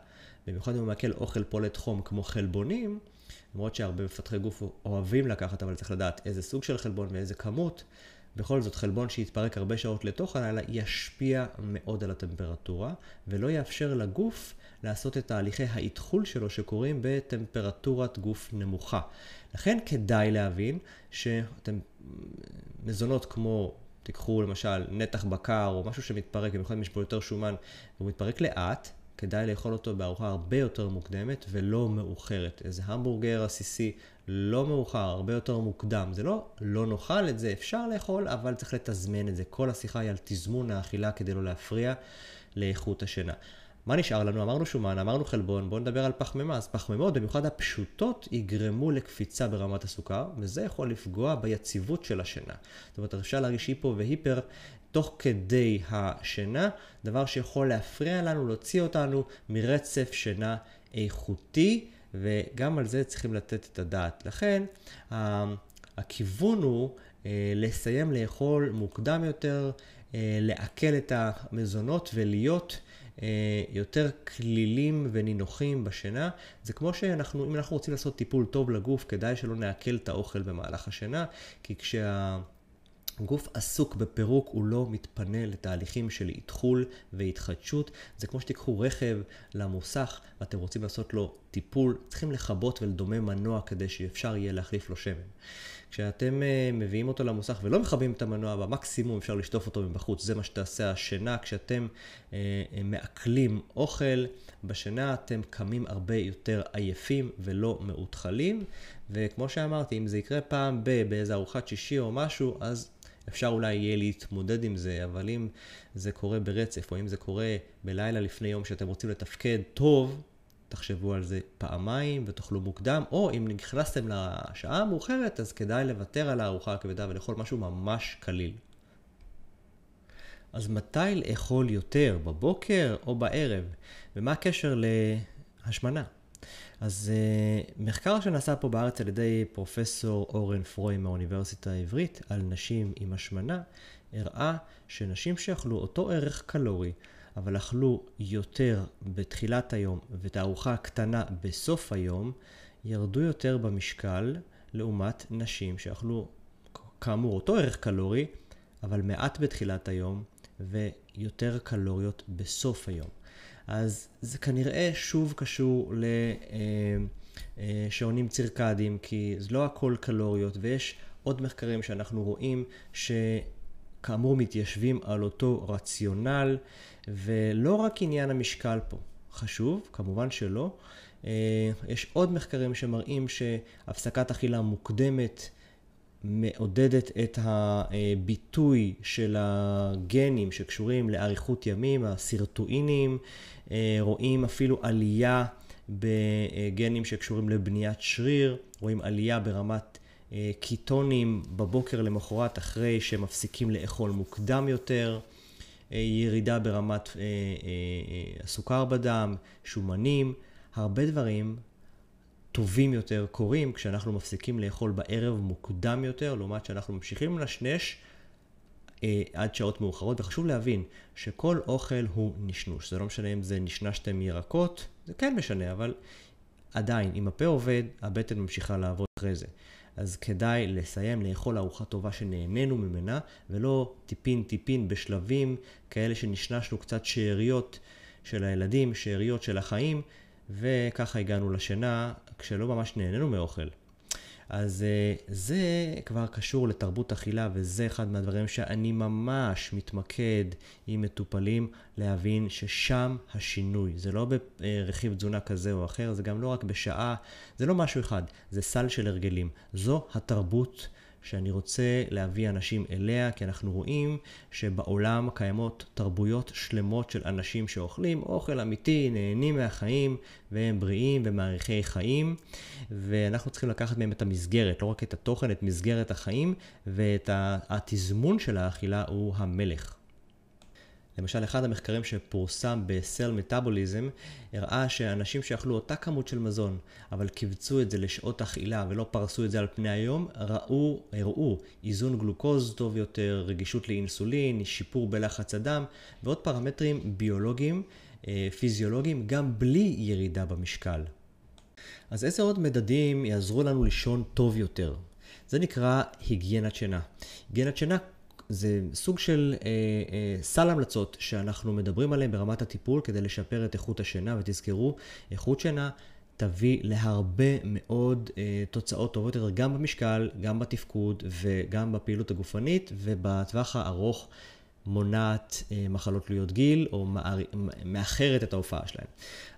במיוחד אם הוא מעכל אוכל פולט חום כמו חלבונים, למרות שהרבה מפתחי גוף אוהבים לקחת, אבל צריך לדעת איזה סוג של חלבון ואיזה כמות, בכל זאת, חלבון שיתפרק הרבה שעות לתוך הלילה ישפיע מאוד על הטמפרטורה, ולא יאפשר לגוף לעשות את תהליכי האתחול שלו שקורים בטמפרטורת גוף נמוכה. לכן כדאי להבין שאתם מזונות כמו תיקחו למשל נתח בקר או משהו שמתפרק, במיוחד אם יש בו יותר שומן והוא מתפרק לאט, כדאי לאכול אותו בארוחה הרבה יותר מוקדמת ולא מאוחרת. איזה המבורגר עסיסי לא מאוחר, הרבה יותר מוקדם. זה לא לא נאכל את זה, אפשר לאכול, אבל צריך לתזמן את זה. כל השיחה היא על תזמון האכילה כדי לא להפריע לאיכות השינה. מה נשאר לנו? אמרנו שומן, אמרנו חלבון, בואו נדבר על פחמימה. אז פחמימות, במיוחד הפשוטות, יגרמו לקפיצה ברמת הסוכר, וזה יכול לפגוע ביציבות של השינה. זאת אומרת, אפשר להרגיש היפו והיפר תוך כדי השינה, דבר שיכול להפריע לנו, להוציא אותנו מרצף שינה איכותי, וגם על זה צריכים לתת את הדעת. לכן, הכיוון הוא אה, לסיים לאכול מוקדם יותר, אה, לעכל את המזונות ולהיות אה, יותר כלילים ונינוחים בשינה. זה כמו שאנחנו, אם אנחנו רוצים לעשות טיפול טוב לגוף, כדאי שלא נעכל את האוכל במהלך השינה, כי כשה... גוף עסוק בפירוק, הוא לא מתפנה לתהליכים של איתחול והתחדשות. זה כמו שתיקחו רכב למוסך ואתם רוצים לעשות לו טיפול, צריכים לכבות ולדומם מנוע כדי שאפשר יהיה להחליף לו שמן. כשאתם uh, מביאים אותו למוסך ולא מכבים את המנוע, במקסימום אפשר לשטוף אותו מבחוץ. זה מה שתעשה השינה. כשאתם uh, מעכלים אוכל, בשינה אתם קמים הרבה יותר עייפים ולא מאותחלים. וכמו שאמרתי, אם זה יקרה פעם ב, באיזה ארוחת שישי או משהו, אז אפשר אולי יהיה להתמודד עם זה, אבל אם זה קורה ברצף, או אם זה קורה בלילה לפני יום שאתם רוצים לתפקד טוב, תחשבו על זה פעמיים ותאכלו מוקדם, או אם נכנסתם לשעה המאוחרת, אז כדאי לוותר על הארוחה הכבדה ולאכול משהו ממש קליל. אז מתי לאכול יותר, בבוקר או בערב? ומה הקשר להשמנה? אז uh, מחקר שנעשה פה בארץ על ידי פרופסור אורן פרוי מהאוניברסיטה העברית על נשים עם השמנה, הראה שנשים שאכלו אותו ערך קלורי, אבל אכלו יותר בתחילת היום ותערוכה קטנה בסוף היום, ירדו יותר במשקל לעומת נשים שאכלו כאמור אותו ערך קלורי, אבל מעט בתחילת היום ויותר קלוריות בסוף היום. אז זה כנראה שוב קשור לשעונים צירקדיים, כי זה לא הכל קלוריות, ויש עוד מחקרים שאנחנו רואים שכאמור מתיישבים על אותו רציונל, ולא רק עניין המשקל פה. חשוב, כמובן שלא. יש עוד מחקרים שמראים שהפסקת אכילה מוקדמת מעודדת את הביטוי של הגנים שקשורים לאריכות ימים, הסרטואינים, רואים אפילו עלייה בגנים שקשורים לבניית שריר, רואים עלייה ברמת קיטונים בבוקר למחרת אחרי שמפסיקים לאכול מוקדם יותר, ירידה ברמת הסוכר בדם, שומנים, הרבה דברים טובים יותר קורים כשאנחנו מפסיקים לאכול בערב מוקדם יותר, לעומת שאנחנו ממשיכים לנשנש אה, עד שעות מאוחרות. וחשוב להבין שכל אוכל הוא נשנוש. זה לא משנה אם זה נשנשתם ירקות, זה כן משנה, אבל עדיין, אם הפה עובד, הבטן ממשיכה לעבוד אחרי זה. אז כדאי לסיים לאכול ארוחה טובה שנהנינו ממנה, ולא טיפין טיפין בשלבים כאלה שנשנשנו קצת שאריות של הילדים, שאריות של החיים, וככה הגענו לשינה כשלא ממש נהנינו מאוכל. אז אה, זה כבר קשור לתרבות אכילה, וזה אחד מהדברים שאני ממש מתמקד עם מטופלים, להבין ששם השינוי. זה לא ברכיב תזונה כזה או אחר, זה גם לא רק בשעה, זה לא משהו אחד, זה סל של הרגלים. זו התרבות שאני רוצה להביא אנשים אליה, כי אנחנו רואים שבעולם קיימות תרבויות שלמות של אנשים שאוכלים אוכל אמיתי, נהנים מהחיים, והם בריאים ומעריכי חיים, ואנחנו צריכים לקחת מהם את המסגרת, לא רק את התוכן, את מסגרת החיים, ואת התזמון של האכילה הוא המלך. למשל, אחד המחקרים שפורסם בסל מטאבוליזם הראה שאנשים שאכלו אותה כמות של מזון, אבל קיבצו את זה לשעות אכילה ולא פרסו את זה על פני היום, ראו, הראו איזון גלוקוז טוב יותר, רגישות לאינסולין, שיפור בלחץ הדם ועוד פרמטרים ביולוגיים, אה, פיזיולוגיים, גם בלי ירידה במשקל. אז איזה עוד מדדים יעזרו לנו לישון טוב יותר? זה נקרא היגיינת שינה. היגיינת שינה זה סוג של אה, אה, סל המלצות שאנחנו מדברים עליהן ברמת הטיפול כדי לשפר את איכות השינה, ותזכרו, איכות שינה תביא להרבה מאוד אה, תוצאות טובות יותר, גם במשקל, גם בתפקוד וגם בפעילות הגופנית, ובטווח הארוך מונעת אה, מחלות תלויות גיל, או מאחרת את ההופעה שלהן.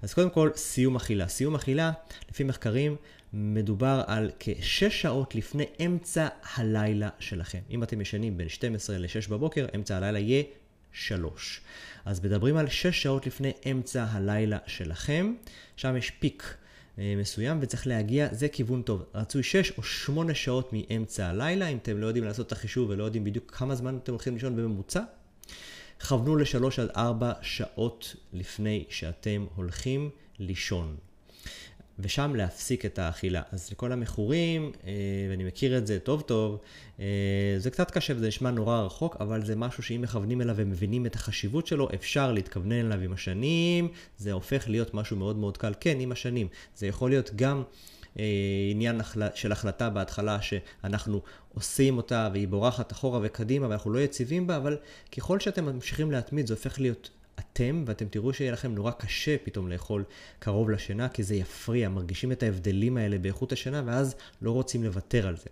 אז קודם כל, סיום אכילה. סיום אכילה, לפי מחקרים, מדובר על כשש שעות לפני אמצע הלילה שלכם. אם אתם ישנים בין 12 ל-6 בבוקר, אמצע הלילה יהיה 3. אז מדברים על 6 שעות לפני אמצע הלילה שלכם, שם יש פיק אה, מסוים וצריך להגיע, זה כיוון טוב. רצוי 6 או 8 שעות מאמצע הלילה, אם אתם לא יודעים לעשות את החישוב ולא יודעים בדיוק כמה זמן אתם הולכים לישון בממוצע. כוונו ל-3 עד 4 שעות לפני שאתם הולכים לישון. ושם להפסיק את האכילה. אז לכל המכורים, אה, ואני מכיר את זה טוב טוב, אה, זה קצת קשה וזה נשמע נורא רחוק, אבל זה משהו שאם מכוונים אליו ומבינים את החשיבות שלו, אפשר להתכוונן אליו עם השנים, זה הופך להיות משהו מאוד מאוד קל. כן, עם השנים. זה יכול להיות גם... אה, עניין של החלטה בהתחלה שאנחנו עושים אותה והיא בורחת אחורה וקדימה ואנחנו לא יציבים בה, אבל ככל שאתם ממשיכים להתמיד זה הופך להיות אתם, ואתם תראו שיהיה לכם נורא קשה פתאום לאכול קרוב לשינה, כי זה יפריע, מרגישים את ההבדלים האלה באיכות השינה, ואז לא רוצים לוותר על זה.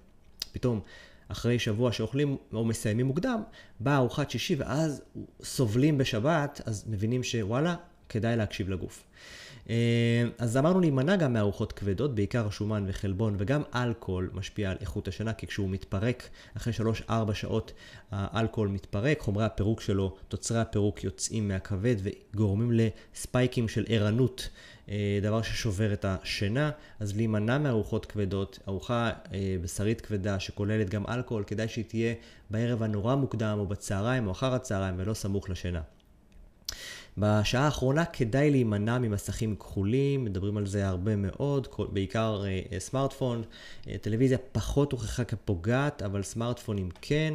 פתאום, אחרי שבוע שאוכלים או מסיימים מוקדם, באה ארוחת שישי, ואז סובלים בשבת, אז מבינים שוואלה, כדאי להקשיב לגוף. אה, אז אמרנו להימנע גם מארוחות כבדות, בעיקר שומן וחלבון, וגם אלכוהול משפיע על איכות השינה, כי כשהוא מתפרק, אחרי 3-4 שעות האלכוהול מתפרק, חומרי הפירוק שלו, תוצרי הפירוק יוצאים מהכבד וגורמים לספייקים של ערנות. אה, דבר ששובר את השינה, אז להימנע מארוחות כבדות, ארוחה אה, בשרית כבדה שכוללת גם אלכוהול, כדאי שהיא תהיה בערב הנורא מוקדם או בצהריים או אחר הצהריים ולא סמוך לשינה. בשעה האחרונה כדאי להימנע ממסכים כחולים, מדברים על זה הרבה מאוד, בעיקר uh, סמארטפון. Uh, טלוויזיה פחות הוכחה כפוגעת, אבל סמארטפונים כן.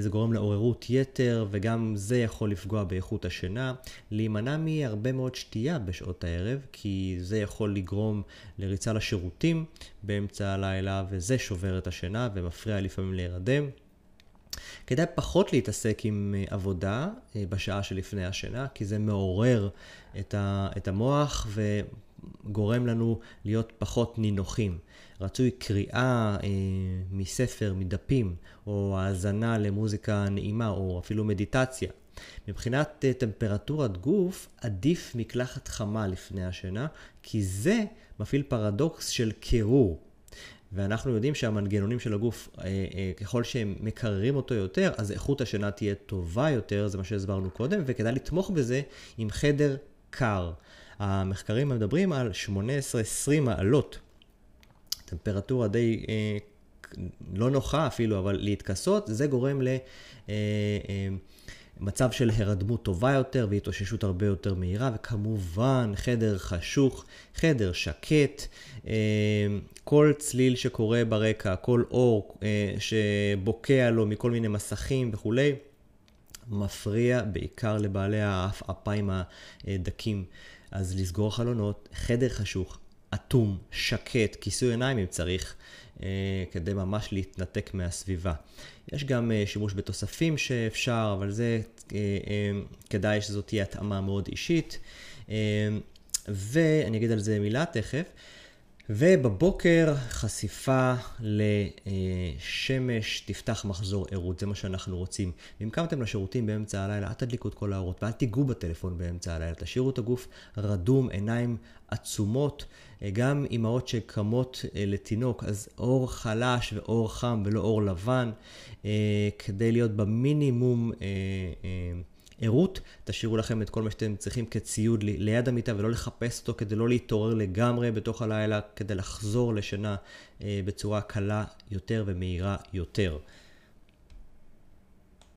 זה גורם לעוררות יתר, וגם זה יכול לפגוע באיכות השינה. להימנע מהרבה מאוד שתייה בשעות הערב, כי זה יכול לגרום לריצה לשירותים באמצע הלילה, וזה שובר את השינה ומפריע לפעמים להירדם. כדאי פחות להתעסק עם אה, עבודה אה, בשעה שלפני השינה, כי זה מעורר את המוח וגורם לנו להיות פחות נינוחים. רצוי קריאה אה, מספר, מדפים, או האזנה למוזיקה נעימה, או אפילו מדיטציה. מבחינת טמפרטורת גוף, עדיף מקלחת חמה לפני השינה, כי זה מפעיל פרדוקס של קירור. ואנחנו יודעים שהמנגנונים של הגוף, אה, אה, ככל שהם מקררים אותו יותר, אז איכות השינה תהיה טובה יותר, זה מה שהסברנו קודם, וכדאי לתמוך בזה עם חדר קר. המחקרים מדברים על 18-20 מעלות. טמפרטורה די אה, לא נוחה אפילו, אבל להתכסות, זה גורם ל... אה, אה, מצב של הרדמות טובה יותר והתאוששות הרבה יותר מהירה, וכמובן חדר חשוך, חדר שקט, אה, כל צליל שקורה ברקע, כל אור אה, שבוקע לו מכל מיני מסכים וכולי, מפריע בעיקר לבעלי האפיים הדקים. אז לסגור חלונות, חדר חשוך, אטום, שקט, כיסוי עיניים אם צריך, כדי ממש להתנתק מהסביבה. יש גם אה, שימוש בתוספים שאפשר, אבל זה אה, כדאי שזאת תהיה התאמה מאוד אישית. ואני אגיד על זה מילה תכף. ובבוקר חשיפה לשמש תפתח מחזור ערות, זה מה שאנחנו רוצים. אם קמתם לשירותים באמצע הלילה, אל תדליקו את כל האורות ואל תיגעו בטלפון באמצע הלילה, תשאירו את הגוף רדום, עיניים עצומות. גם אימהות שקמות אה, לתינוק, אז אור חלש ואור חם ולא אור לבן, אה, כדי להיות במינימום אה, ערות, תשאירו לכם את כל מה שאתם צריכים כציוד ליד המיטה ולא לחפש אותו כדי לא להתעורר לגמרי בתוך הלילה, כדי לחזור לשינה בצורה קלה יותר ומהירה יותר.